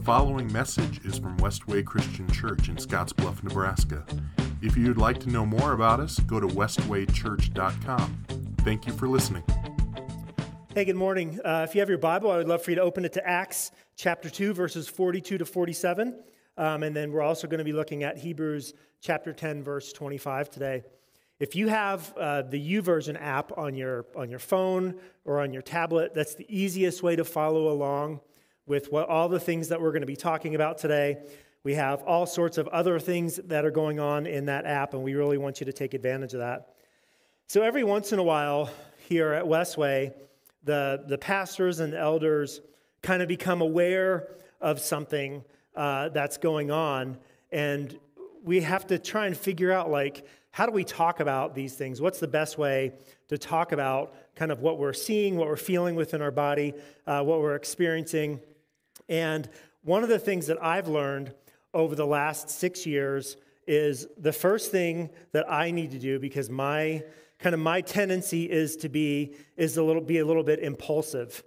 The following message is from Westway Christian Church in Scottsbluff, Nebraska. If you'd like to know more about us, go to westwaychurch.com. Thank you for listening. Hey, good morning. Uh, if you have your Bible, I would love for you to open it to Acts chapter 2, verses 42 to 47. Um, and then we're also going to be looking at Hebrews chapter 10, verse 25 today. If you have uh, the YouVersion app on your, on your phone or on your tablet, that's the easiest way to follow along with what, all the things that we're going to be talking about today. We have all sorts of other things that are going on in that app, and we really want you to take advantage of that. So, every once in a while here at Westway, the, the pastors and elders kind of become aware of something uh, that's going on, and we have to try and figure out, like, how do we talk about these things? What's the best way to talk about kind of what we're seeing, what we're feeling within our body, uh, what we're experiencing? And one of the things that I've learned over the last six years is the first thing that I need to do because my kind of my tendency is to be is a little be a little bit impulsive.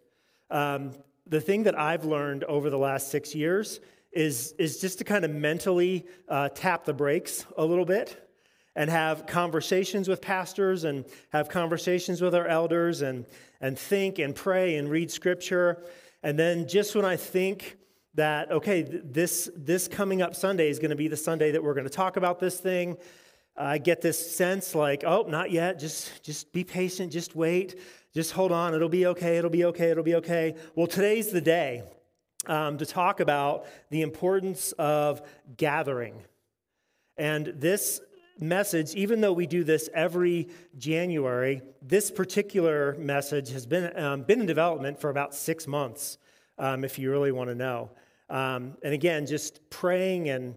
Um, the thing that I've learned over the last six years is is just to kind of mentally uh, tap the brakes a little bit and have conversations with pastors and have conversations with our elders and, and think and pray and read scripture. And then just when I think that, okay, this, this coming up Sunday is going to be the Sunday that we're going to talk about this thing, I get this sense like, oh, not yet. Just, just be patient. Just wait. Just hold on. It'll be okay. It'll be okay. It'll be okay. Well, today's the day um, to talk about the importance of gathering. And this message, even though we do this every January, this particular message has been, um, been in development for about six months, um, if you really want to know. Um, and again, just praying and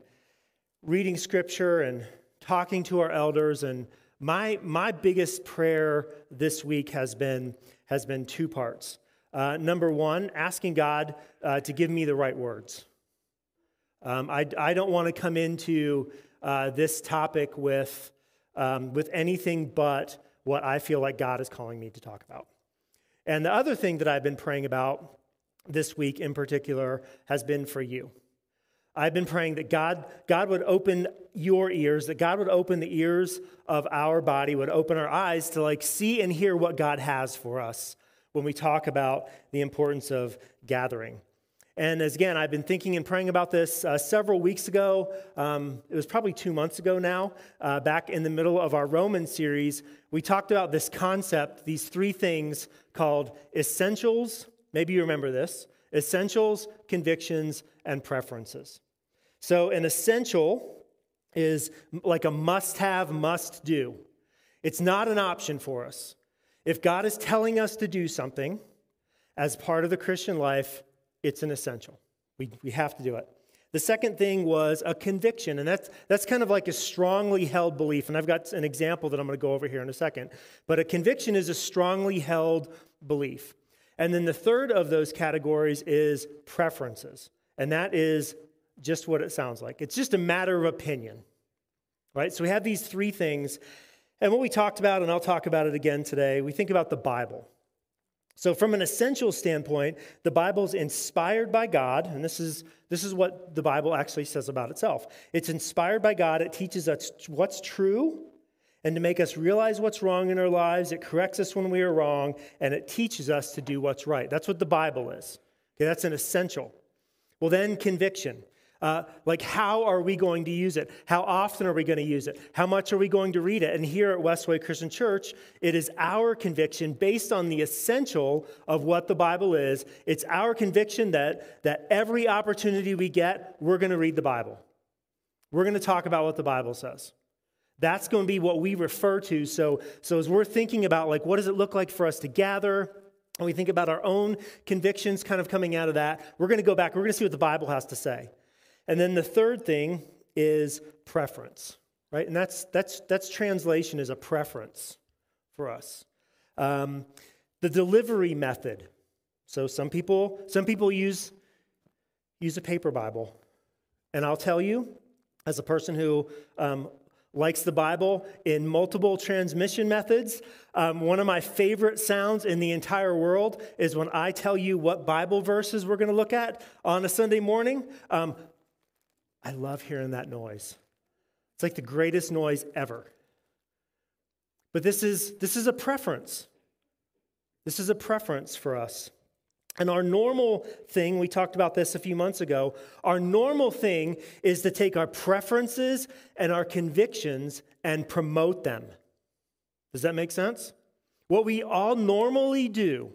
reading scripture and talking to our elders. And my, my biggest prayer this week has been, has been two parts. Uh, number one, asking God uh, to give me the right words. Um, I, I don't want to come into uh, this topic with, um, with anything but what I feel like God is calling me to talk about. And the other thing that I've been praying about this week in particular has been for you. I've been praying that God, God would open your ears, that God would open the ears of our body, would open our eyes to like see and hear what God has for us when we talk about the importance of gathering. And as again, I've been thinking and praying about this uh, several weeks ago. Um, it was probably two months ago now, uh, back in the middle of our Roman series. We talked about this concept, these three things called essentials. Maybe you remember this essentials, convictions, and preferences. So, an essential is like a must have, must do. It's not an option for us. If God is telling us to do something as part of the Christian life, it's an essential. We, we have to do it. The second thing was a conviction, and that's, that's kind of like a strongly held belief. And I've got an example that I'm going to go over here in a second. But a conviction is a strongly held belief. And then the third of those categories is preferences. And that is just what it sounds like it's just a matter of opinion, right? So we have these three things. And what we talked about, and I'll talk about it again today, we think about the Bible. So, from an essential standpoint, the Bible is inspired by God, and this is, this is what the Bible actually says about itself. It's inspired by God, it teaches us what's true, and to make us realize what's wrong in our lives. It corrects us when we are wrong, and it teaches us to do what's right. That's what the Bible is. Okay, that's an essential. Well, then, conviction. Uh, like, how are we going to use it? How often are we going to use it? How much are we going to read it? And here at Westway Christian Church, it is our conviction based on the essential of what the Bible is. It's our conviction that, that every opportunity we get, we're going to read the Bible. We're going to talk about what the Bible says. That's going to be what we refer to. So, so as we're thinking about, like, what does it look like for us to gather? And we think about our own convictions kind of coming out of that, we're going to go back. We're going to see what the Bible has to say. And then the third thing is preference, right? And that's, that's, that's translation is a preference for us. Um, the delivery method. So some people, some people use, use a paper Bible. And I'll tell you, as a person who um, likes the Bible in multiple transmission methods. Um, one of my favorite sounds in the entire world is when I tell you what Bible verses we're going to look at on a Sunday morning. Um, I love hearing that noise. It's like the greatest noise ever. But this is, this is a preference. This is a preference for us. And our normal thing, we talked about this a few months ago, our normal thing is to take our preferences and our convictions and promote them. Does that make sense? What we all normally do,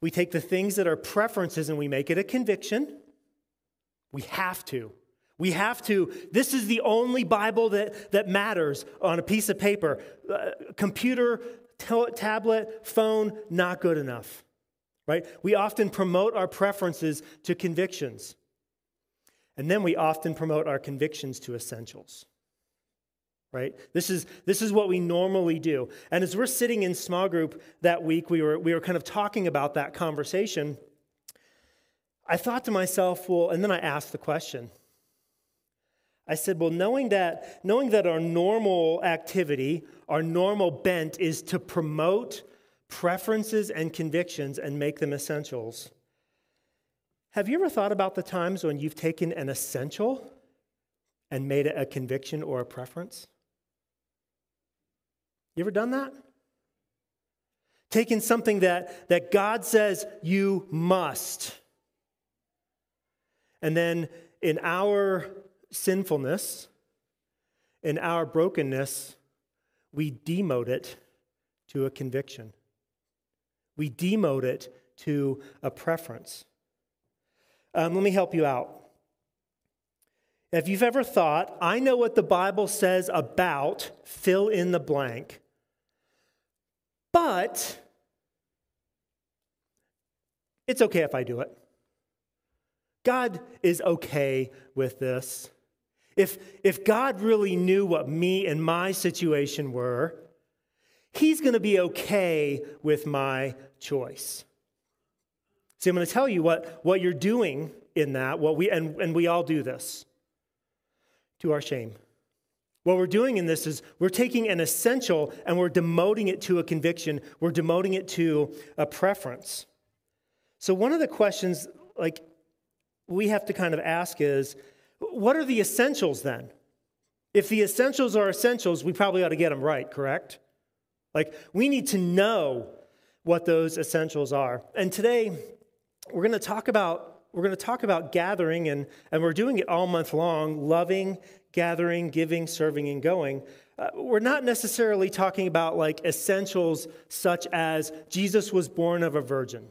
we take the things that are preferences and we make it a conviction. We have to. We have to. This is the only Bible that, that matters on a piece of paper. Uh, computer, t- tablet, phone, not good enough right? We often promote our preferences to convictions. And then we often promote our convictions to essentials. Right? This is, this is what we normally do. And as we're sitting in small group that week, we were, we were kind of talking about that conversation. I thought to myself, well, and then I asked the question. I said, well, knowing that, knowing that our normal activity, our normal bent is to promote preferences and convictions and make them essentials. Have you ever thought about the times when you've taken an essential and made it a conviction or a preference? You ever done that? Taking something that, that God says you must. And then in our sinfulness, in our brokenness, we demote it to a conviction. We demote it to a preference. Um, let me help you out. If you've ever thought, I know what the Bible says about fill in the blank, but it's okay if I do it. God is okay with this. If, if God really knew what me and my situation were, He's going to be okay with my choice. See, I'm going to tell you what, what you're doing in that, what we, and, and we all do this to our shame. What we're doing in this is we're taking an essential and we're demoting it to a conviction, we're demoting it to a preference. So, one of the questions, like, we have to kind of ask is what are the essentials then? If the essentials are essentials, we probably ought to get them right, correct? Like, we need to know what those essentials are. And today, we're going to talk about we're going to talk about gathering and, and we're doing it all month long loving gathering giving serving and going uh, we're not necessarily talking about like essentials such as jesus was born of a virgin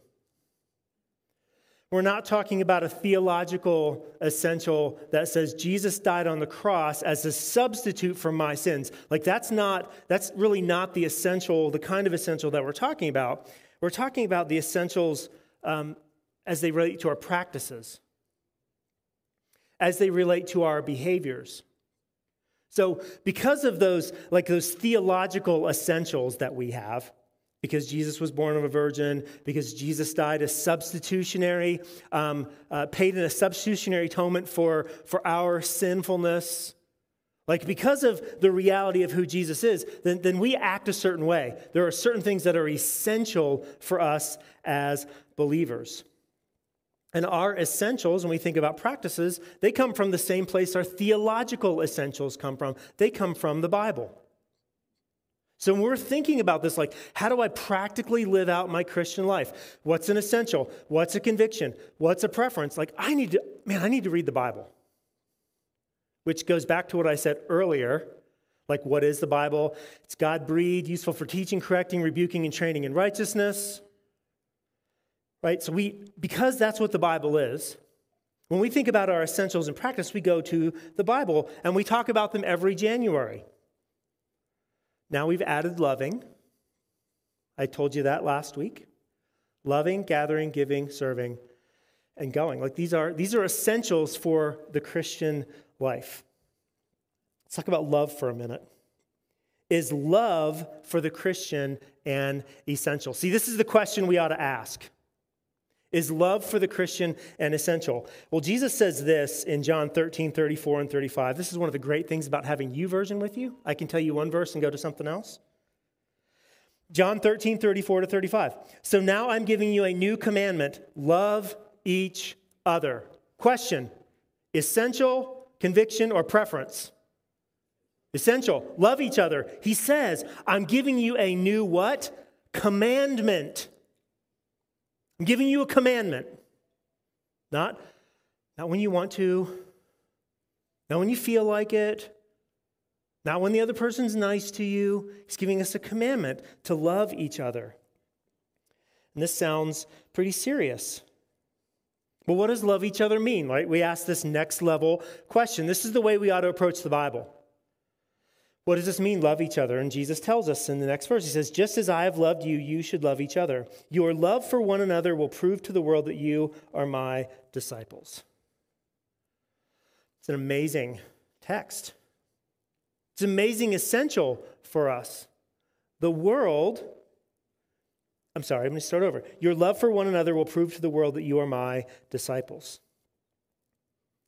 we're not talking about a theological essential that says Jesus died on the cross as a substitute for my sins. Like that's not that's really not the essential, the kind of essential that we're talking about. We're talking about the essentials um, as they relate to our practices, as they relate to our behaviors. So, because of those, like those theological essentials that we have, because Jesus was born of a virgin, because Jesus died a substitutionary, um, uh, paid in a substitutionary atonement for, for our sinfulness. Like, because of the reality of who Jesus is, then, then we act a certain way. There are certain things that are essential for us as believers. And our essentials, when we think about practices, they come from the same place our theological essentials come from. They come from the Bible. So when we're thinking about this, like, how do I practically live out my Christian life? What's an essential? What's a conviction? What's a preference? Like, I need to, man, I need to read the Bible. Which goes back to what I said earlier. Like, what is the Bible? It's God breathed, useful for teaching, correcting, rebuking, and training in righteousness. Right? So we, because that's what the Bible is, when we think about our essentials in practice, we go to the Bible and we talk about them every January. Now we've added loving. I told you that last week. Loving, gathering, giving, serving, and going. Like these are these are essentials for the Christian life. Let's talk about love for a minute. Is love for the Christian an essential? See, this is the question we ought to ask. Is love for the Christian an essential? Well, Jesus says this in John 13, 34, and 35. This is one of the great things about having YouVersion with you. I can tell you one verse and go to something else. John 13, 34 to 35. So now I'm giving you a new commandment love each other. Question essential, conviction, or preference? Essential. Love each other. He says, I'm giving you a new what? Commandment. I'm giving you a commandment. Not, not when you want to, not when you feel like it, not when the other person's nice to you. He's giving us a commandment to love each other. And this sounds pretty serious. But what does love each other mean? Right? We ask this next level question. This is the way we ought to approach the Bible. What does this mean, love each other? And Jesus tells us in the next verse, He says, Just as I have loved you, you should love each other. Your love for one another will prove to the world that you are my disciples. It's an amazing text. It's amazing essential for us. The world, I'm sorry, I'm going to start over. Your love for one another will prove to the world that you are my disciples.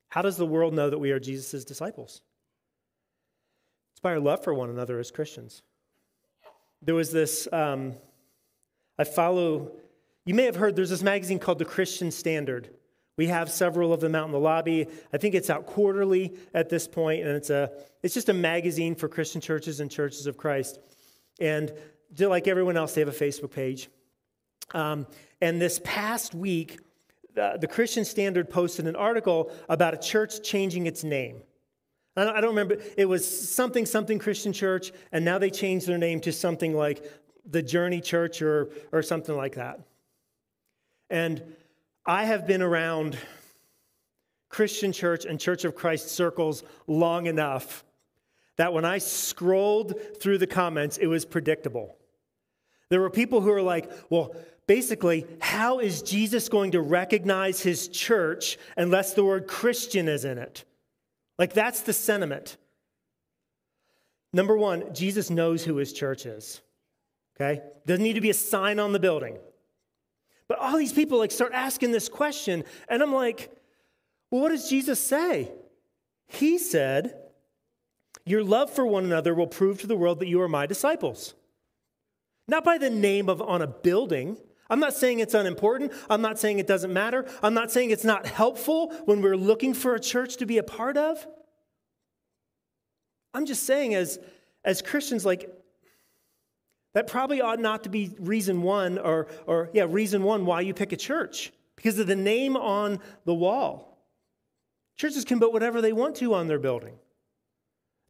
How does the world know that we are Jesus' disciples? By our love for one another as Christians. There was this, um, I follow, you may have heard there's this magazine called The Christian Standard. We have several of them out in the lobby. I think it's out quarterly at this point, and it's, a, it's just a magazine for Christian churches and churches of Christ. And like everyone else, they have a Facebook page. Um, and this past week, the, the Christian Standard posted an article about a church changing its name. I don't, remember. It was something, something Christian church, and now they changed their name to something like the Journey Church or, or something like that. And I have been around Christian church and Church of Christ circles long enough that when I scrolled through the comments, it was predictable. There were people who were like, well, basically, how is Jesus going to recognize his church unless the word Christian is in it? Like, that's the sentiment. Number one, Jesus knows who his church is. Okay? Doesn't need to be a sign on the building. But all these people like start asking this question, and I'm like, well, what does Jesus say? He said, Your love for one another will prove to the world that you are my disciples. Not by the name of on a building. I'm not saying it's unimportant. I'm not saying it doesn't matter. I'm not saying it's not helpful when we're looking for a church to be a part of. I'm just saying, as, as Christians, like, that probably ought not to be reason one, or, or, yeah, reason one why you pick a church, because of the name on the wall. Churches can put whatever they want to on their building.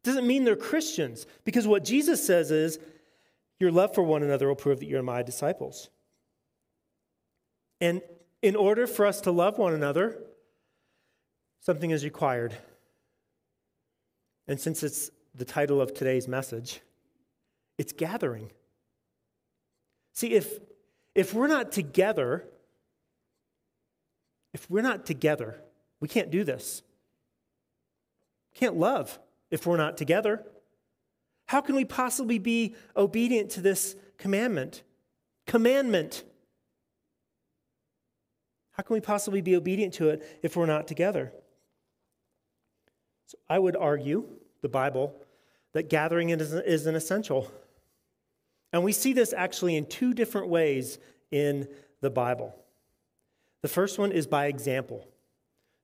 Doesn't mean they're Christians, because what Jesus says is, your love for one another will prove that you're my disciples. And in order for us to love one another, something is required. And since it's the title of today's message, it's gathering. See, if, if we're not together, if we're not together, we can't do this. Can't love if we're not together. How can we possibly be obedient to this commandment? Commandment. How can we possibly be obedient to it if we're not together? So I would argue, the Bible, that gathering is an essential. And we see this actually in two different ways in the Bible. The first one is by example.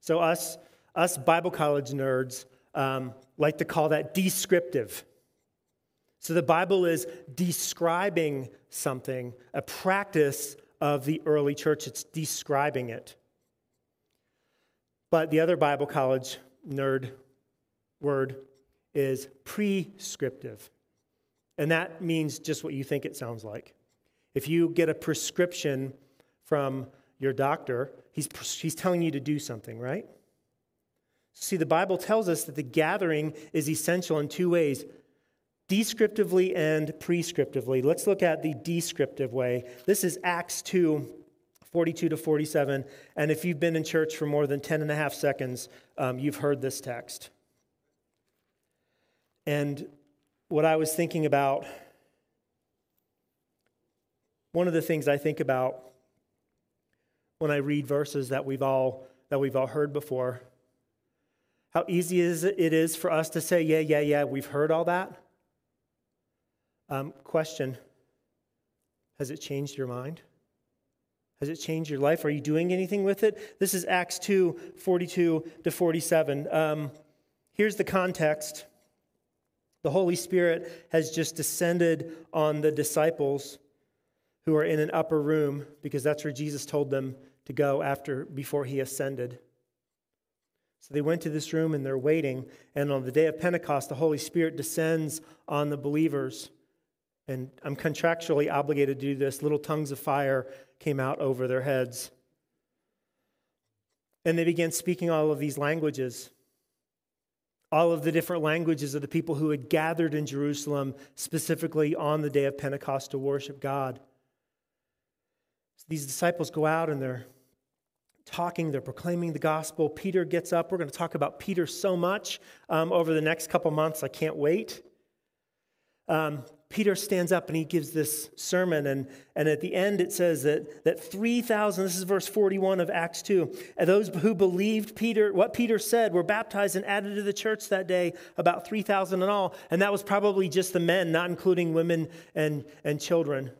So, us, us Bible college nerds um, like to call that descriptive. So, the Bible is describing something, a practice of the early church, it's describing it. But the other Bible college nerd word is prescriptive. And that means just what you think it sounds like. If you get a prescription from your doctor, he's, he's telling you to do something, right? See, the Bible tells us that the gathering is essential in two ways descriptively and prescriptively. Let's look at the descriptive way. This is Acts 2 42 to 47. And if you've been in church for more than 10 and a half seconds, um, you've heard this text. And what I was thinking about, one of the things I think about when I read verses that we've all, that we've all heard before. How easy is it is for us to say, yeah, yeah, yeah, we've heard all that. Um, question Has it changed your mind? Has it changed your life? Are you doing anything with it? This is Acts 2 42 to 47. Um, here's the context the Holy Spirit has just descended on the disciples who are in an upper room because that's where Jesus told them to go after before he ascended. So they went to this room and they're waiting. And on the day of Pentecost, the Holy Spirit descends on the believers. And I'm contractually obligated to do this. Little tongues of fire came out over their heads. And they began speaking all of these languages, all of the different languages of the people who had gathered in Jerusalem specifically on the day of Pentecost to worship God. So these disciples go out and they're talking, they're proclaiming the gospel. Peter gets up. We're going to talk about Peter so much um, over the next couple months. I can't wait. Um, Peter stands up and he gives this sermon, and, and at the end it says that, that 3,000, this is verse 41 of Acts 2, and those who believed Peter, what Peter said, were baptized and added to the church that day, about 3,000 in all. And that was probably just the men, not including women and, and children.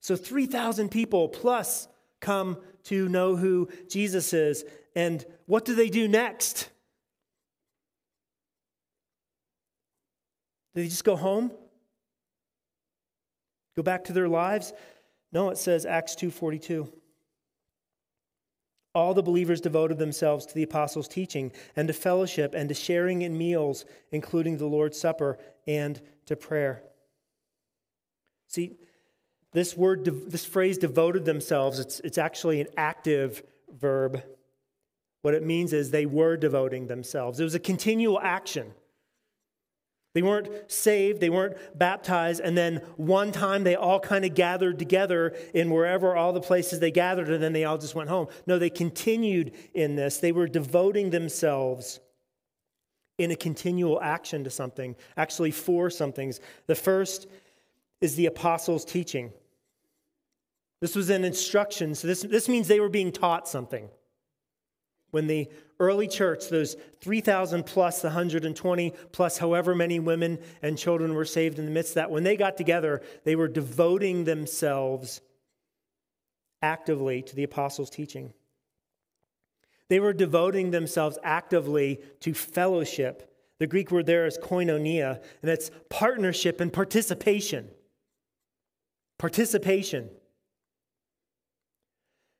So 3,000 people plus come to know who Jesus is. And what do they do next? Do they just go home? Go back to their lives? No, it says Acts 2:42. All the believers devoted themselves to the apostles' teaching and to fellowship and to sharing in meals, including the Lord's Supper and to prayer. See, this word, this phrase devoted themselves, it's, it's actually an active verb. What it means is they were devoting themselves. It was a continual action. They weren't saved, they weren't baptized, and then one time they all kind of gathered together in wherever all the places they gathered, and then they all just went home. No, they continued in this. They were devoting themselves in a continual action to something, actually, for somethings. The first is the apostles' teaching. This was an instruction, so this, this means they were being taught something. When the early church, those 3,000 plus the 120 plus however many women and children were saved in the midst of that, when they got together, they were devoting themselves actively to the apostles' teaching. They were devoting themselves actively to fellowship. The Greek word there is koinonia, and it's partnership and participation. Participation.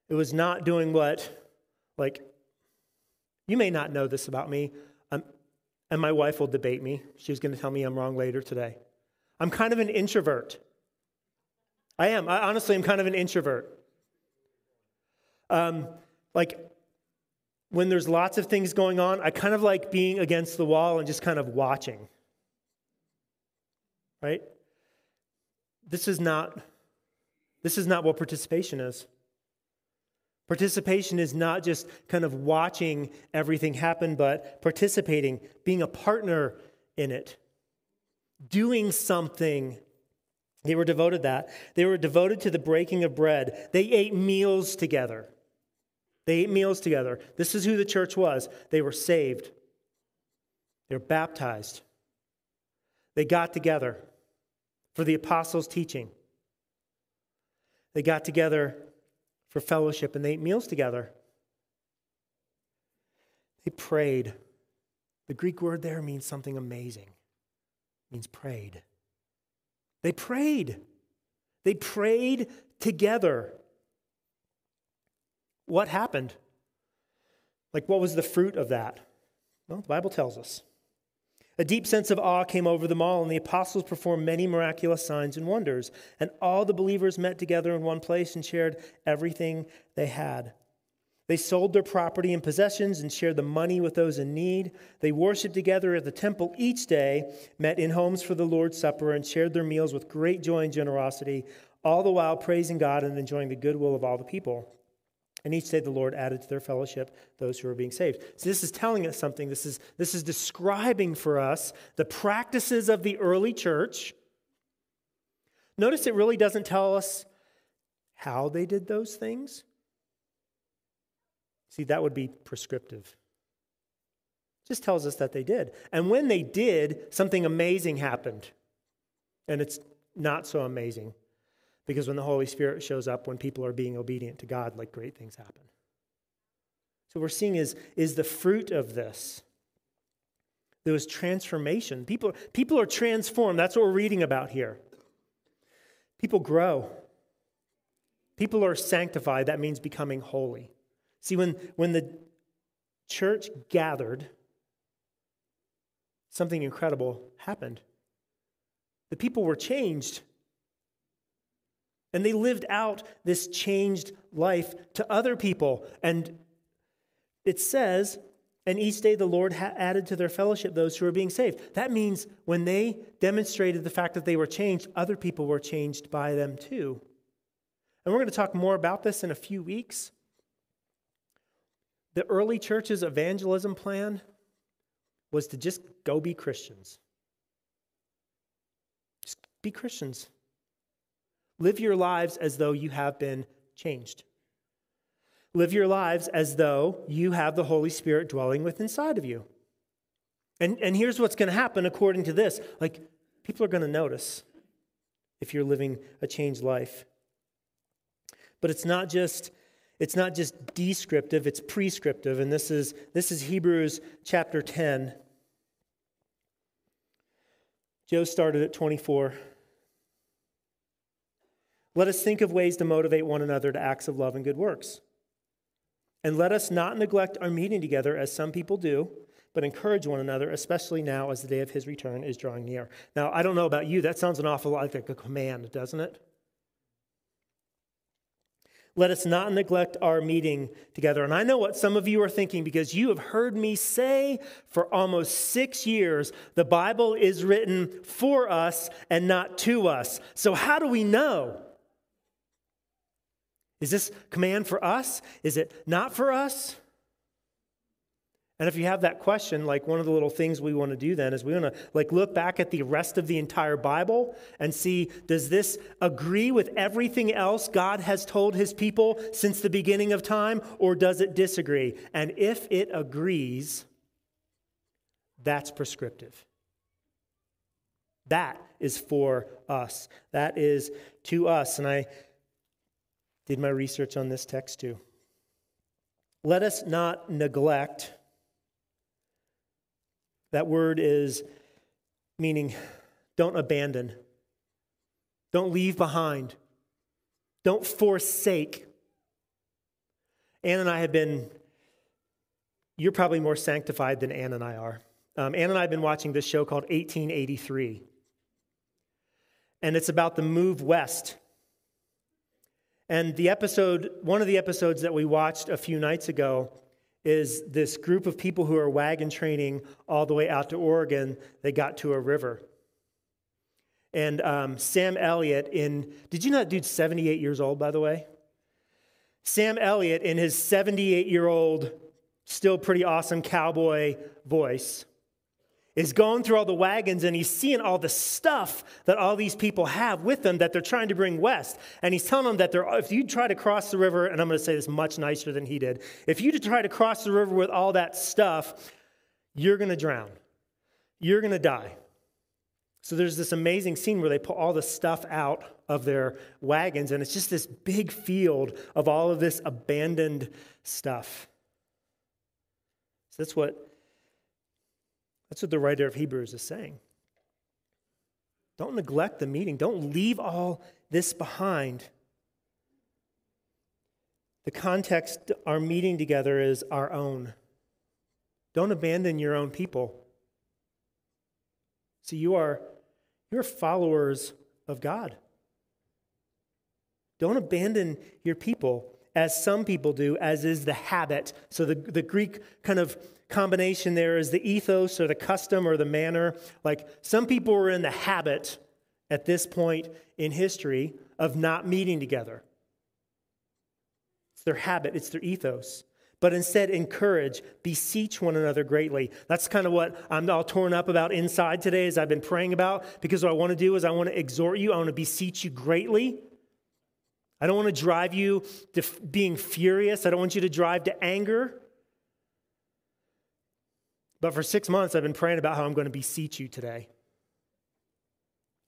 It was not doing what, like, you may not know this about me, um, and my wife will debate me. She's going to tell me I'm wrong later today. I'm kind of an introvert. I am. I honestly am kind of an introvert. Um, like, when there's lots of things going on, I kind of like being against the wall and just kind of watching. Right? This is not this is not what participation is. Participation is not just kind of watching everything happen, but participating, being a partner in it, doing something. They were devoted that. They were devoted to the breaking of bread. They ate meals together. They ate meals together. This is who the church was. They were saved. They were baptized. They got together for the apostles' teaching. They got together for fellowship and they ate meals together. They prayed. The Greek word there means something amazing. It means prayed. They prayed. They prayed together. What happened? Like, what was the fruit of that? Well, the Bible tells us. A deep sense of awe came over them all, and the apostles performed many miraculous signs and wonders. And all the believers met together in one place and shared everything they had. They sold their property and possessions and shared the money with those in need. They worshiped together at the temple each day, met in homes for the Lord's Supper, and shared their meals with great joy and generosity, all the while praising God and enjoying the goodwill of all the people. And each day the Lord added to their fellowship those who were being saved. So this is telling us something. This is, this is describing for us the practices of the early church. Notice it really doesn't tell us how they did those things, See, that would be prescriptive. Just tells us that they did. And when they did, something amazing happened. And it's not so amazing because when the Holy Spirit shows up, when people are being obedient to God, like great things happen. So what we're seeing is, is the fruit of this. There was transformation. People, people are transformed. That's what we're reading about here. People grow. People are sanctified. That means becoming holy. See, when, when the church gathered, something incredible happened. The people were changed. And they lived out this changed life to other people. And it says, and each day the Lord added to their fellowship those who were being saved. That means when they demonstrated the fact that they were changed, other people were changed by them too. And we're going to talk more about this in a few weeks. The early church's evangelism plan was to just go be Christians. Just be Christians. Live your lives as though you have been changed. Live your lives as though you have the Holy Spirit dwelling within inside of you. And, and here's what's going to happen according to this like, people are going to notice if you're living a changed life. But it's not just it's not just descriptive, it's prescriptive. And this is, this is Hebrews chapter 10. Joe started at 24. Let us think of ways to motivate one another to acts of love and good works. And let us not neglect our meeting together as some people do, but encourage one another, especially now as the day of his return is drawing near. Now, I don't know about you, that sounds an awful lot like a command, doesn't it? Let us not neglect our meeting together. And I know what some of you are thinking because you have heard me say for almost six years the Bible is written for us and not to us. So, how do we know? Is this command for us? Is it not for us? And if you have that question, like one of the little things we want to do then is we want to like look back at the rest of the entire Bible and see does this agree with everything else God has told his people since the beginning of time or does it disagree? And if it agrees, that's prescriptive. That is for us. That is to us. And I did my research on this text too. Let us not neglect that word is meaning don't abandon, don't leave behind, don't forsake. Ann and I have been, you're probably more sanctified than Ann and I are. Um, Ann and I have been watching this show called 1883. And it's about the move west. And the episode, one of the episodes that we watched a few nights ago, is this group of people who are wagon training all the way out to Oregon. They got to a river. And um, Sam Elliott, in, did you know that dude's 78 years old, by the way? Sam Elliott, in his 78 year old, still pretty awesome cowboy voice, is going through all the wagons and he's seeing all the stuff that all these people have with them that they're trying to bring west. And he's telling them that if you try to cross the river, and I'm going to say this much nicer than he did, if you try to cross the river with all that stuff, you're going to drown. You're going to die. So there's this amazing scene where they put all the stuff out of their wagons, and it's just this big field of all of this abandoned stuff. So that's what that's what the writer of Hebrews is saying. Don't neglect the meeting, don't leave all this behind. The context our meeting together is our own. Don't abandon your own people. See, you are you're followers of God. Don't abandon your people as some people do, as is the habit. So the, the Greek kind of combination there is the ethos or the custom or the manner. Like some people were in the habit at this point in history of not meeting together. It's their habit, it's their ethos. But instead, encourage, beseech one another greatly. That's kind of what I'm all torn up about inside today, as I've been praying about, because what I want to do is I want to exhort you, I want to beseech you greatly. I don't want to drive you to being furious. I don't want you to drive to anger. But for six months, I've been praying about how I'm going to beseech you today.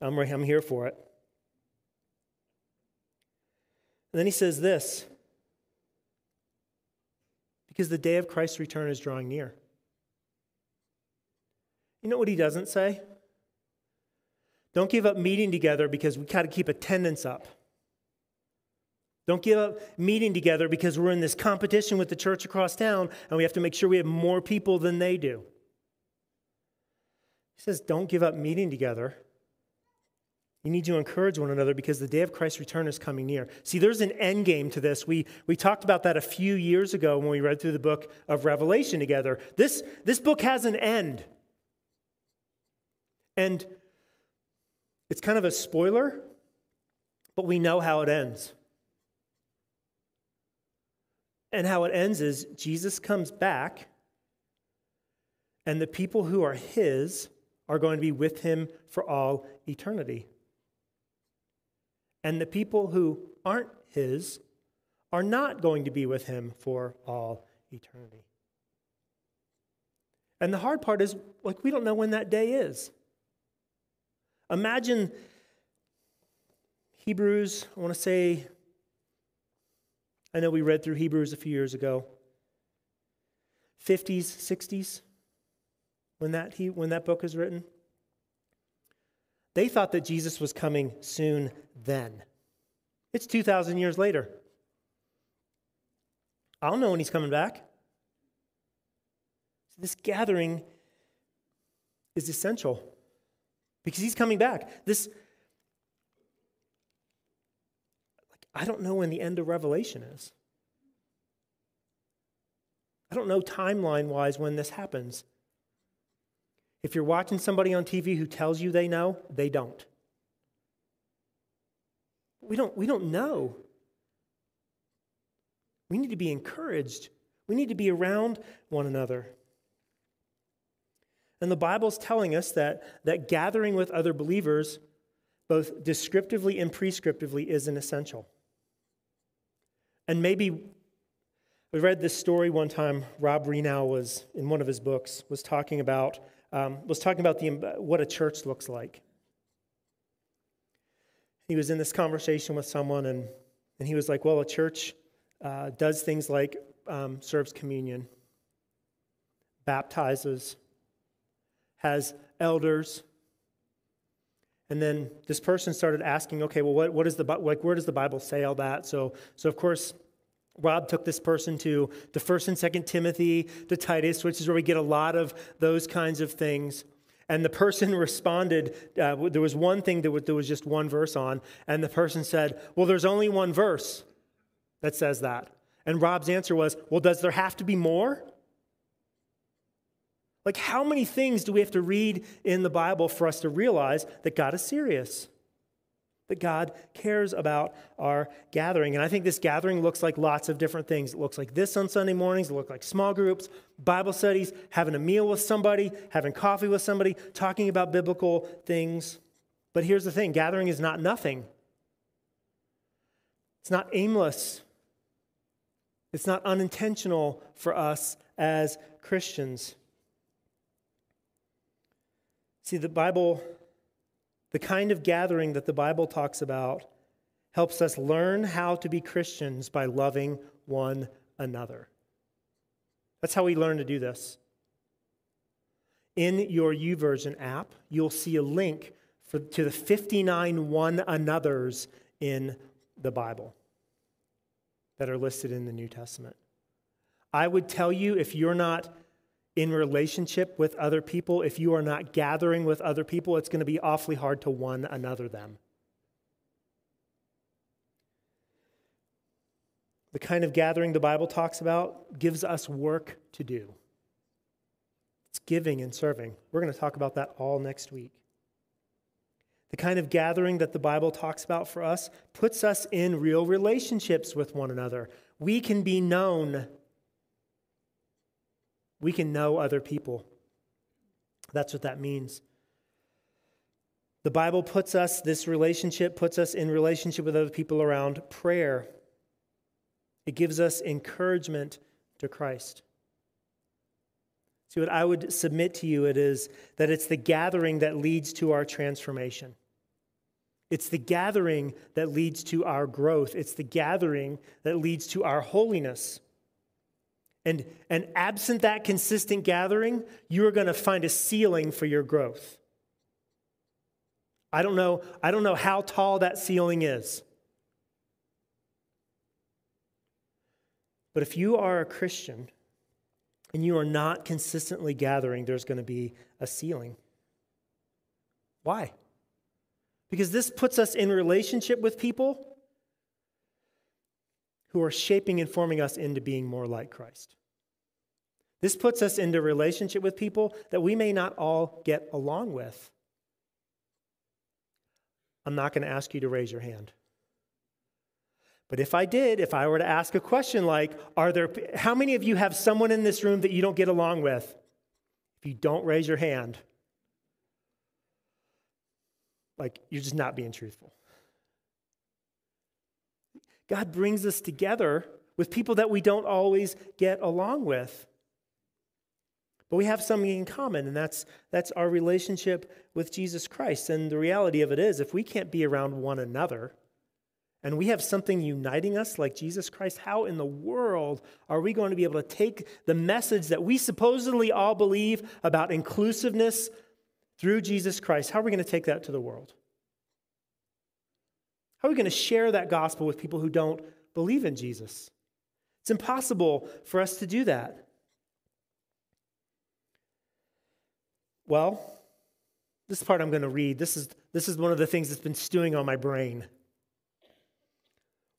I'm, I'm here for it. And then he says this because the day of Christ's return is drawing near. You know what he doesn't say? Don't give up meeting together because we got to keep attendance up. Don't give up meeting together because we're in this competition with the church across town and we have to make sure we have more people than they do. He says, Don't give up meeting together. You need to encourage one another because the day of Christ's return is coming near. See, there's an end game to this. We, we talked about that a few years ago when we read through the book of Revelation together. This, this book has an end. And it's kind of a spoiler, but we know how it ends. And how it ends is Jesus comes back, and the people who are his are going to be with him for all eternity. And the people who aren't his are not going to be with him for all eternity. And the hard part is, like, we don't know when that day is. Imagine Hebrews, I want to say, I know we read through Hebrews a few years ago. 50s, 60s, when that, he, when that book was written. They thought that Jesus was coming soon then. It's 2,000 years later. I don't know when he's coming back. So This gathering is essential because he's coming back. This, like, I don't know when the end of Revelation is. I don't know timeline wise when this happens. If you're watching somebody on TV who tells you they know, they don't. We don't, we don't know. We need to be encouraged. We need to be around one another. And the Bible's telling us that, that gathering with other believers, both descriptively and prescriptively, is an essential. And maybe we read this story one time. Rob Rienow was in one of his books was talking about um, was talking about the, what a church looks like. He was in this conversation with someone, and, and he was like, Well, a church uh, does things like um, serves communion, baptizes, has elders. And then this person started asking, okay, well, what, what is the, like, where does the Bible say all that? So, so of course, Rob took this person to the first and second Timothy, to Titus, which is where we get a lot of those kinds of things. And the person responded, uh, there was one thing that there was just one verse on, and the person said, Well, there's only one verse that says that. And Rob's answer was, Well, does there have to be more? Like, how many things do we have to read in the Bible for us to realize that God is serious? That God cares about our gathering. And I think this gathering looks like lots of different things. It looks like this on Sunday mornings, it looks like small groups, Bible studies, having a meal with somebody, having coffee with somebody, talking about biblical things. But here's the thing gathering is not nothing, it's not aimless, it's not unintentional for us as Christians. See, the Bible the kind of gathering that the Bible talks about helps us learn how to be Christians by loving one another. That's how we learn to do this. In your YouVersion app, you'll see a link for, to the 59 one another's in the Bible that are listed in the New Testament. I would tell you if you're not in relationship with other people, if you are not gathering with other people, it's going to be awfully hard to one another them. The kind of gathering the Bible talks about gives us work to do. It's giving and serving. We're going to talk about that all next week. The kind of gathering that the Bible talks about for us puts us in real relationships with one another. We can be known we can know other people. That's what that means. The Bible puts us, this relationship puts us in relationship with other people around prayer. It gives us encouragement to Christ. See, what I would submit to you it is that it's the gathering that leads to our transformation. It's the gathering that leads to our growth. It's the gathering that leads to our holiness. And, and absent that consistent gathering, you are going to find a ceiling for your growth. I don't know, I don't know how tall that ceiling is. But if you are a Christian and you are not consistently gathering, there's going to be a ceiling. Why? Because this puts us in relationship with people who are shaping and forming us into being more like Christ. This puts us into relationship with people that we may not all get along with. I'm not going to ask you to raise your hand. But if I did, if I were to ask a question like, are there how many of you have someone in this room that you don't get along with? If you don't raise your hand, like you're just not being truthful. God brings us together with people that we don't always get along with. But we have something in common, and that's, that's our relationship with Jesus Christ. And the reality of it is, if we can't be around one another, and we have something uniting us like Jesus Christ, how in the world are we going to be able to take the message that we supposedly all believe about inclusiveness through Jesus Christ? How are we going to take that to the world? How are we going to share that gospel with people who don't believe in Jesus? It's impossible for us to do that. Well, this part I'm going to read, this is, this is one of the things that's been stewing on my brain.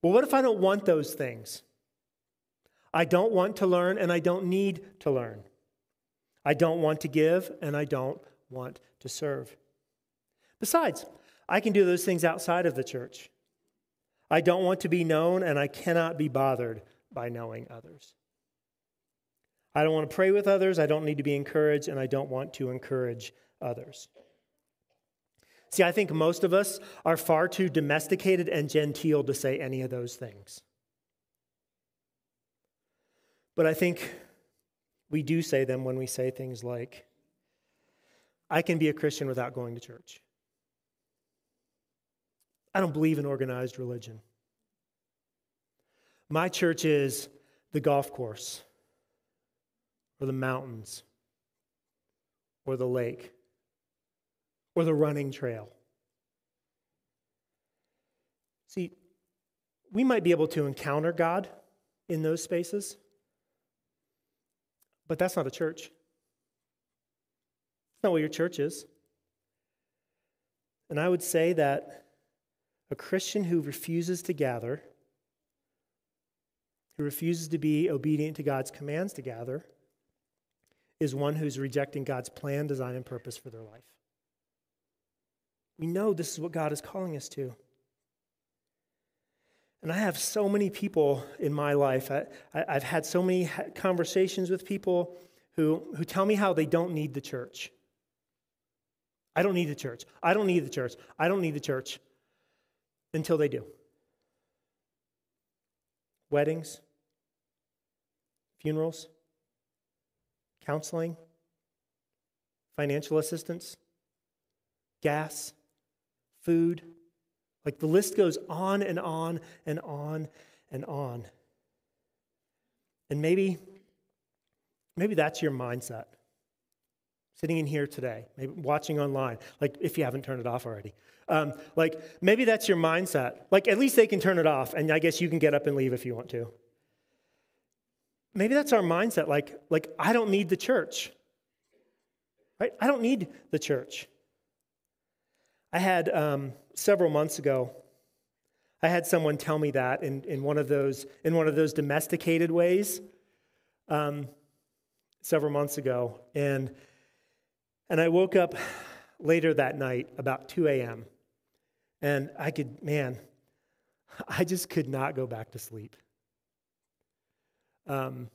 Well, what if I don't want those things? I don't want to learn and I don't need to learn. I don't want to give and I don't want to serve. Besides, I can do those things outside of the church. I don't want to be known and I cannot be bothered by knowing others. I don't want to pray with others, I don't need to be encouraged, and I don't want to encourage others. See, I think most of us are far too domesticated and genteel to say any of those things. But I think we do say them when we say things like, I can be a Christian without going to church. I don't believe in organized religion. My church is the golf course, or the mountains, or the lake or the running trail. See, we might be able to encounter God in those spaces, but that's not a church. It's not what your church is. And I would say that a Christian who refuses to gather, who refuses to be obedient to God's commands to gather, is one who's rejecting God's plan, design, and purpose for their life. We know this is what God is calling us to. And I have so many people in my life, I, have had so many conversations with people who, who tell me how they don't need the church. I don't need the church. I don't need the church. I don't need the church until they do. Weddings, funerals, counseling, financial assistance, gas, food. Like the list goes on and on and on and on. And maybe, maybe that's your mindset. Sitting in here today, maybe watching online, like if you haven't turned it off already. Um, like maybe that's your mindset. Like at least they can turn it off, and I guess you can get up and leave if you want to. Maybe that's our mindset. Like, like I don't need the church. Right? I don't need the church. I had um, several months ago, I had someone tell me that in, in, one, of those, in one of those domesticated ways um, several months ago. And, and I woke up later that night, about 2 a.m., and I could, man, I just could not go back to sleep. Um,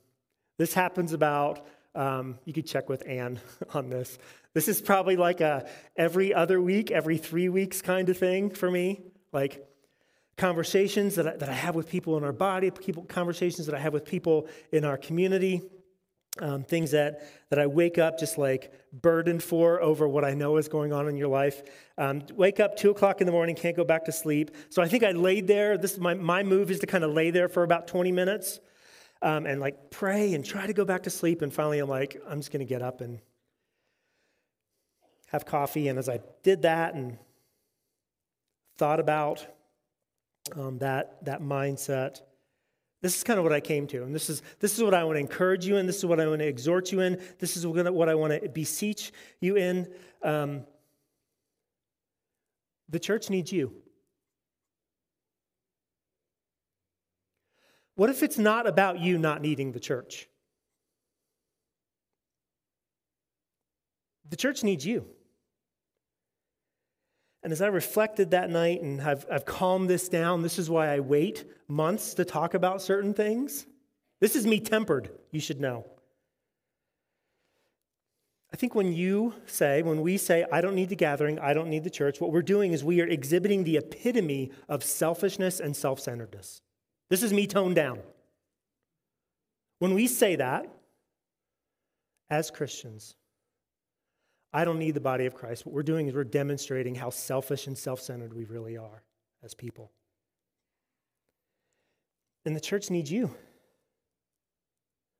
this happens about Um, you could check with Anne on this. This is probably like a every other week, every three weeks kind of thing for me. Like conversations that I, that I have with people in our body, people, conversations that I have with people in our community, um, things that, that I wake up just like burdened for over what I know is going on in your life. Um, wake up two o'clock in the morning, can't go back to sleep. So I think I laid there. This my my move is to kind of lay there for about 20 minutes um, and like pray and try to go back to sleep. And finally, I'm like, I'm just going to get up and have coffee. And as I did that and thought about um, that, that mindset, this is kind of what I came to. And this is, this is what I want to encourage you in. This is what I want to exhort you in. This is what I want to beseech you in. Um, the church needs you. What if it's not about you not needing the church? The church needs you. And as I reflected that night and I've, I've calmed this down, this is why I wait months to talk about certain things. This is me tempered, you should know. I think when you say, when we say, I don't need the gathering, I don't need the church, what we're doing is we are exhibiting the epitome of selfishness and self centeredness. This is me toned down. When we say that, as Christians, I don't need the body of Christ. What we're doing is we're demonstrating how selfish and self centered we really are as people. And the church needs you.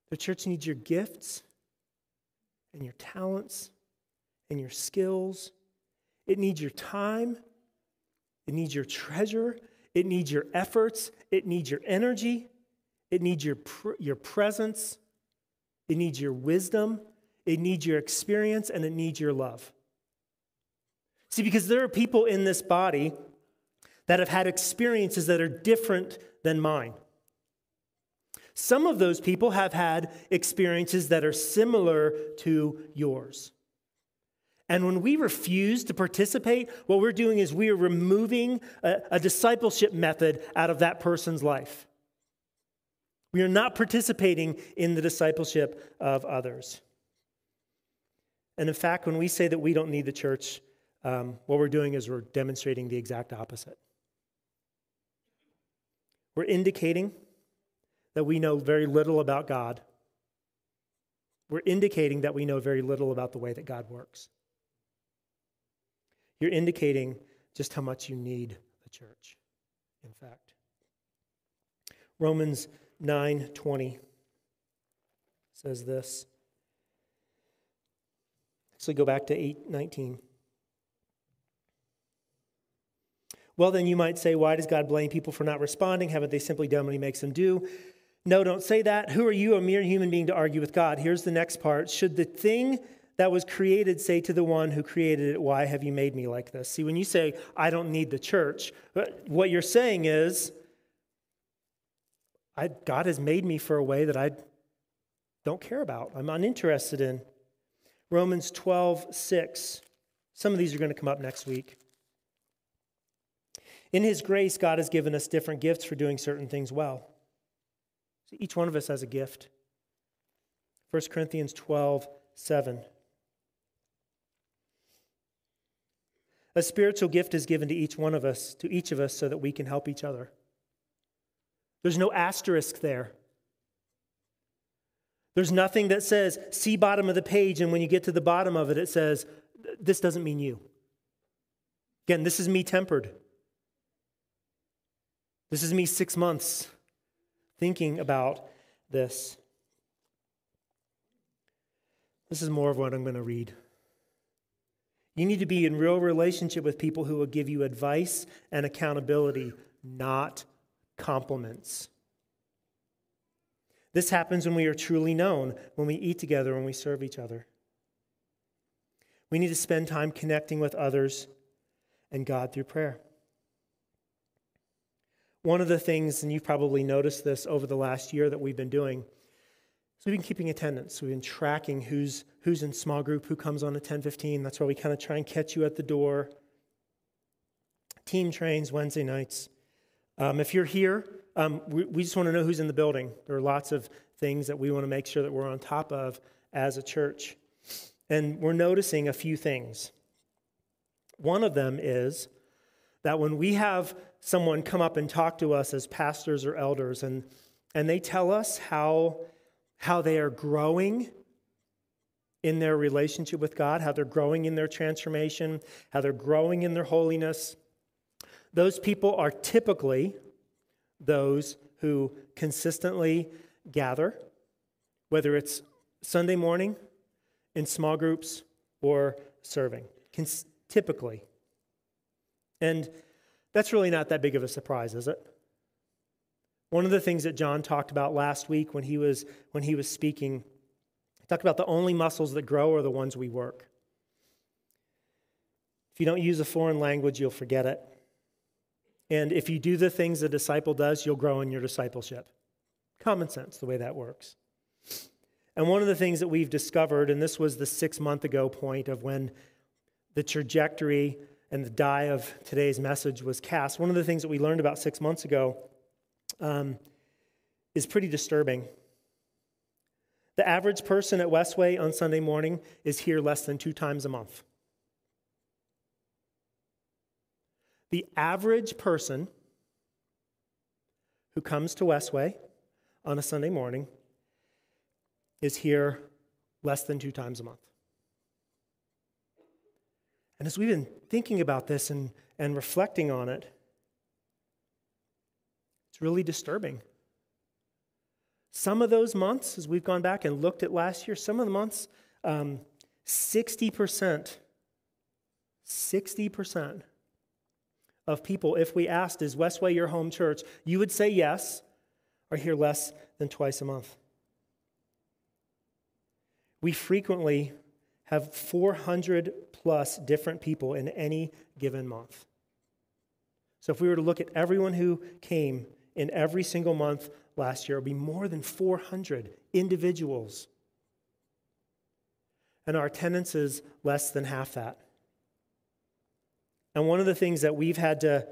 The church needs your gifts and your talents and your skills. It needs your time. It needs your treasure. It needs your efforts. It needs your energy. It needs your, your presence. It needs your wisdom. It needs your experience and it needs your love. See, because there are people in this body that have had experiences that are different than mine. Some of those people have had experiences that are similar to yours. And when we refuse to participate, what we're doing is we are removing a, a, discipleship method out of that person's life. We are not participating in the discipleship of others. And in fact, when we say that we don't need the church, um, what we're doing is we're demonstrating the exact opposite. We're indicating that we know very little about God. We're indicating that we know very little about the way that God works. You're indicating just how much you need the church, in fact. Romans 9:20 says this. So go back to 819. Well, then you might say, why does God blame people for not responding? Haven't they simply done what he makes them do? No, don't say that. Who are you, a mere human being, to argue with God? Here's the next part. Should the thing that was created say to the one who created it, Why have you made me like this? See, when you say, I don't need the church, uh, what you're saying is, God has made me for a way that I don't care about, I'm uninterested in. Romans 12, 6. Some of these are going to come up next week. In His grace, God has given us different gifts for doing certain things well. So each one of us has a gift. 1 Corinthians 12, 7. A spiritual gift is given to each one of us, to each of us, so that we can help each other. There's no asterisk there. There's nothing that says, see bottom of the page, and when you get to the bottom of it, it says, this doesn't mean you. Again, this is me tempered. This is me six months thinking about this. This is more of what I'm going to read. You need to be in real relationship with people who will give you advice and accountability, not compliments. This happens when we are truly known, when we eat together, when we serve each other. We need to spend time connecting with others and God through prayer. One of the things, and you've probably noticed this over the last year that we've been doing, is we've been keeping attendance. We've been tracking who's, who's in small group, who comes on at 1015. That's why we kind of try and catch you at the door. Team trains Wednesday nights. Um, if you're here, um, we, we just want to know who's in the building. There are lots of things that we want to make sure that we're on top of as a church. And we're noticing a few things. One of them is that when we have someone come up and talk to us as pastors or elders and, and they tell us how, how they are growing in their relationship with God, how they're growing in their transformation, how they're growing in their holiness, those people are typically those who consistently gather, whether it's Sunday morning in small groups or serving, Cons- typically. And that's really not that big of a surprise, is it? One of the things that John talked about last week when he was, when he was speaking, he talked about the only muscles that grow are the ones we work. If you don't use a foreign language, you'll forget it. And if you do the things a disciple does, you'll grow in your discipleship. Common sense, the way that works. And one of the things that we've discovered, and this was the six month ago point of when the trajectory and the die of today's message was cast, one of the things that we learned about six months ago um, is pretty disturbing. The average person at Westway on Sunday morning is here less than two times a month. The average person who comes to Westway on a Sunday morning is here less than two times a month. And as we've been thinking about this and, and reflecting on it, it's really disturbing. Some of those months, as we've gone back and looked at last year, some of the months, um, 60%, 60% of people, if we asked, is Westway your home church? You would say yes, are here less than twice a month. We frequently have 400 plus different people in any given month. So if we were to look at everyone who came in every single month last year, it would be more than 400 individuals. And our attendance is less than half that. And one of the things that we've had to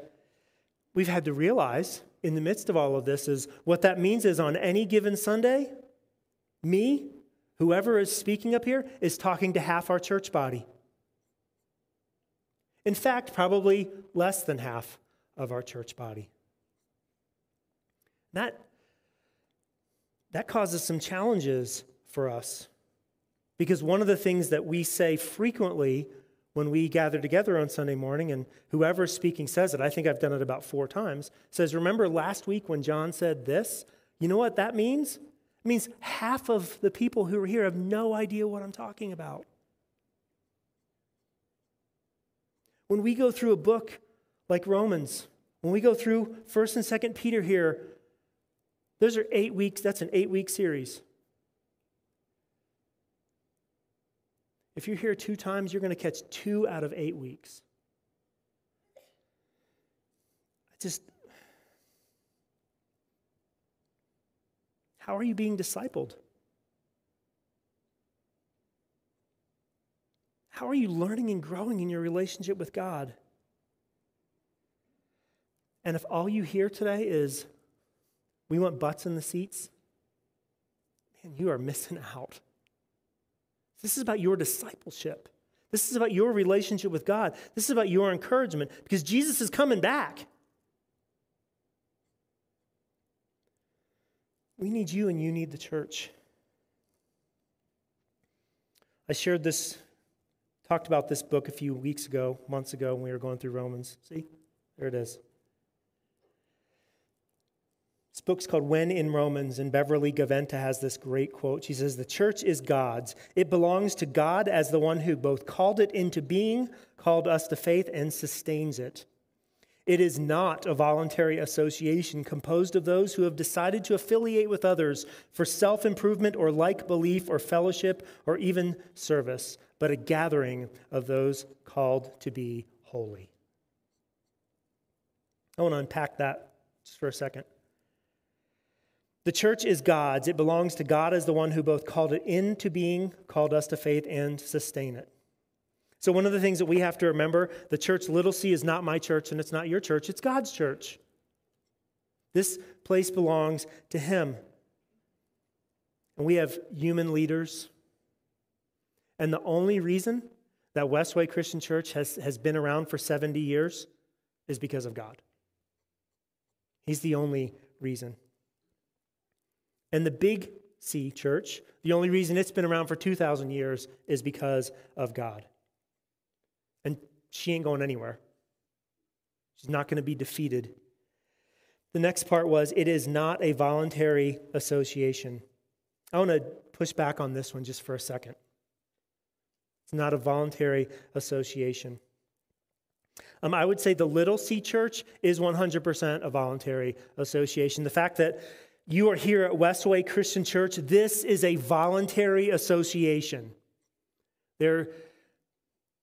we've had to realize in the midst of all of this is what that means is on any given Sunday, me, whoever is speaking up here, is talking to half our church body. In fact, probably less than half of our church body. That, that causes some challenges for us. Because one of the things that we say frequently when we gather together on Sunday morning, and whoever's speaking says it, I think I've done it about four times, says, Remember last week when John said this? You know what that means? It means half of the people who are here have no idea what I'm talking about. When we go through a book like Romans, when we go through 1st and 2nd Peter here, those are eight weeks, that's an eight week series. If you're here two times, you're going to catch two out of eight weeks. I just, how are you being discipled? How are you learning and growing in your relationship with God? And if all you hear today is, we want butts in the seats, man, you are missing out. This is about your discipleship. This is about your relationship with God. This is about your encouragement because Jesus is coming back. We need you and you need the church. I shared this, talked about this book a few weeks ago, months ago, when we were going through Romans. See? There it is. This book's called When in Romans, and Beverly Gaventa has this great quote. She says, The church is God's. It belongs to God as the one who both called it into being, called us to faith, and sustains it. It is not a voluntary association composed of those who have decided to affiliate with others for self improvement or like belief or fellowship or even service, but a gathering of those called to be holy. I want to unpack that just for a second. The church is God's. It belongs to God as the one who both called it into being, called us to faith, and sustain it. So, one of the things that we have to remember the church, little c, is not my church and it's not your church, it's God's church. This place belongs to Him. And we have human leaders, And the only reason that Westway Christian Church has, has been around for 70 years is because of God. He's the only reason. And the Big C church, the only reason it's been around for 2,000 years is because of God. And she ain't going anywhere. She's not going to be defeated. The next part was it is not a voluntary association. I want to push back on this one just for a second. It's not a voluntary association. Um, I would say the Little C Church is 100% a voluntary association. The fact that you are here at Westway Christian Church, this is a voluntary association. There,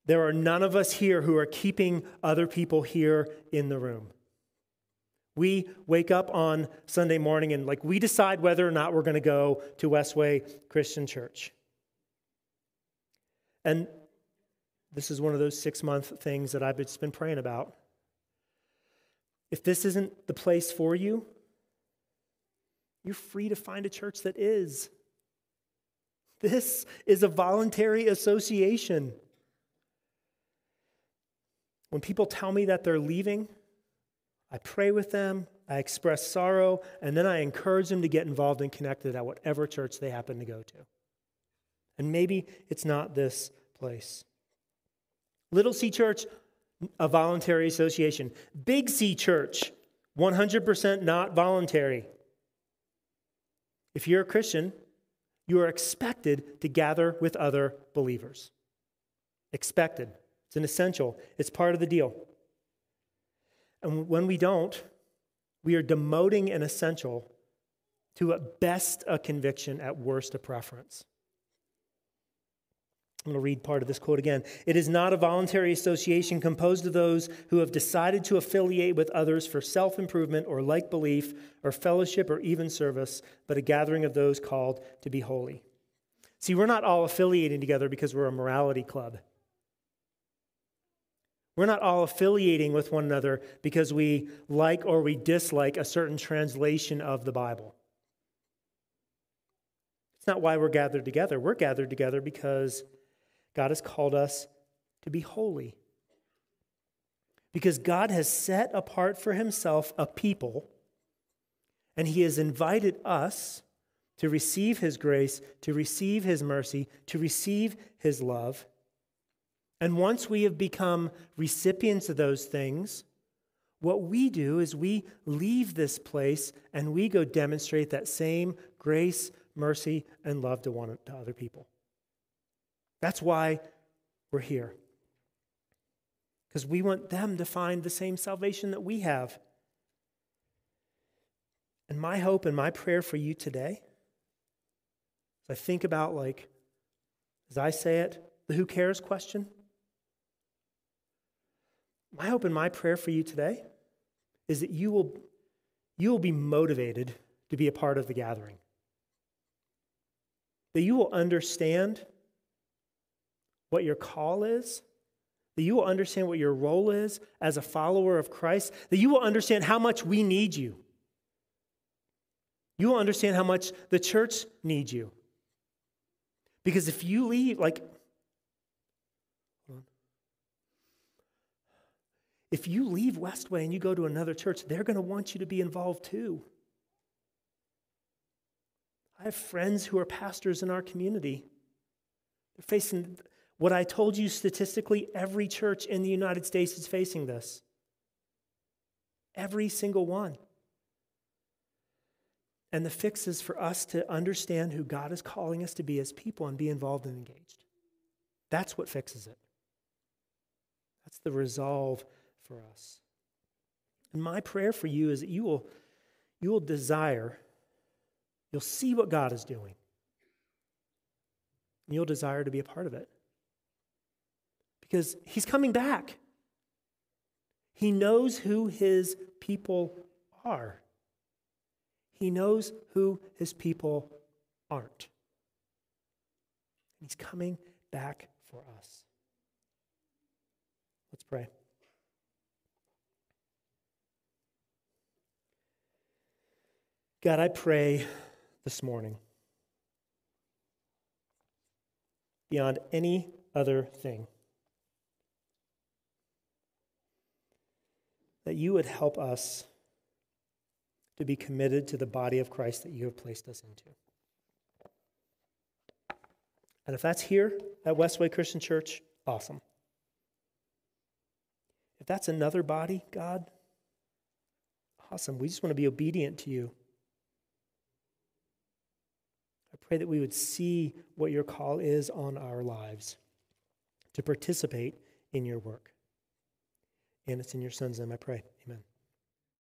there are none of us here who are keeping other people here in the room. We wake up on Sunday morning and like we decide whether or not we're going to go to Westway Christian Church. And this is one of those six month things that I've just been praying about. If this isn't the place for you, you're free to find a church that is. This is a voluntary association. When people tell me that they're leaving, I pray with them, I express sorrow, and then I encourage them to get involved and connected at whatever church they happen to go to. And maybe it's not this place. Little C Church, a voluntary association. Big C Church, 100% not voluntary. If you're a Christian, you are expected to gather with other believers. Expected. It's an essential, it's part of the deal. And when we don't, we are demoting an essential to at best a conviction, at worst a preference. I'm going to read part of this quote again. It is not a voluntary association composed of those who have decided to affiliate with others for self improvement or like belief or fellowship or even service, but a gathering of those called to be holy. See, we're not all affiliating together because we're a morality club. We're not all affiliating with one another because we like or we dislike a certain translation of the Bible. It's not why we're gathered together. We're gathered together because God has called us to be holy. Because God has set apart for himself a people, and he has invited us to receive his grace, to receive his mercy, to receive his love. And once we have become recipients of those things, what we do is we leave this place and we go demonstrate that same grace, mercy, and love to one to other people. That's why we're here. Because we want them to find the same salvation that we have. And my hope and my prayer for you today, as I think about, like, as I say it, the who cares question, my hope and my prayer for you today is that you will, you will be motivated to be a part of the gathering. That you will understand what your call is, that you will understand what your role is as a follower of Christ, that you will understand how much we need you. You will understand how much the church needs you. Because if you leave, like, if you leave Westway and you go to another church, they're going to want you to be involved too. I have friends who are pastors in our community. They're facing what I told you statistically, every church in the United States is facing this. Every single one. And the fix is for us to understand who God is calling us to be as people and be involved and engaged. That's what fixes it. That's the resolve for us. And my prayer for you is that you will, you will desire, you'll see what God is doing, and you'll desire to be a part of it because he's coming back. He knows who his people are, he knows who his people aren't. He's coming back for us. Let's pray. God, I pray this morning beyond any other thing. That you would help us to be committed to the body of Christ that you have placed us into. And if that's here at Westway Christian Church, awesome. If that's another body, God, awesome. We just want to be obedient to you. I pray that we would see what your call is on our lives to participate in your work. And it's in your son's name I pray. Amen.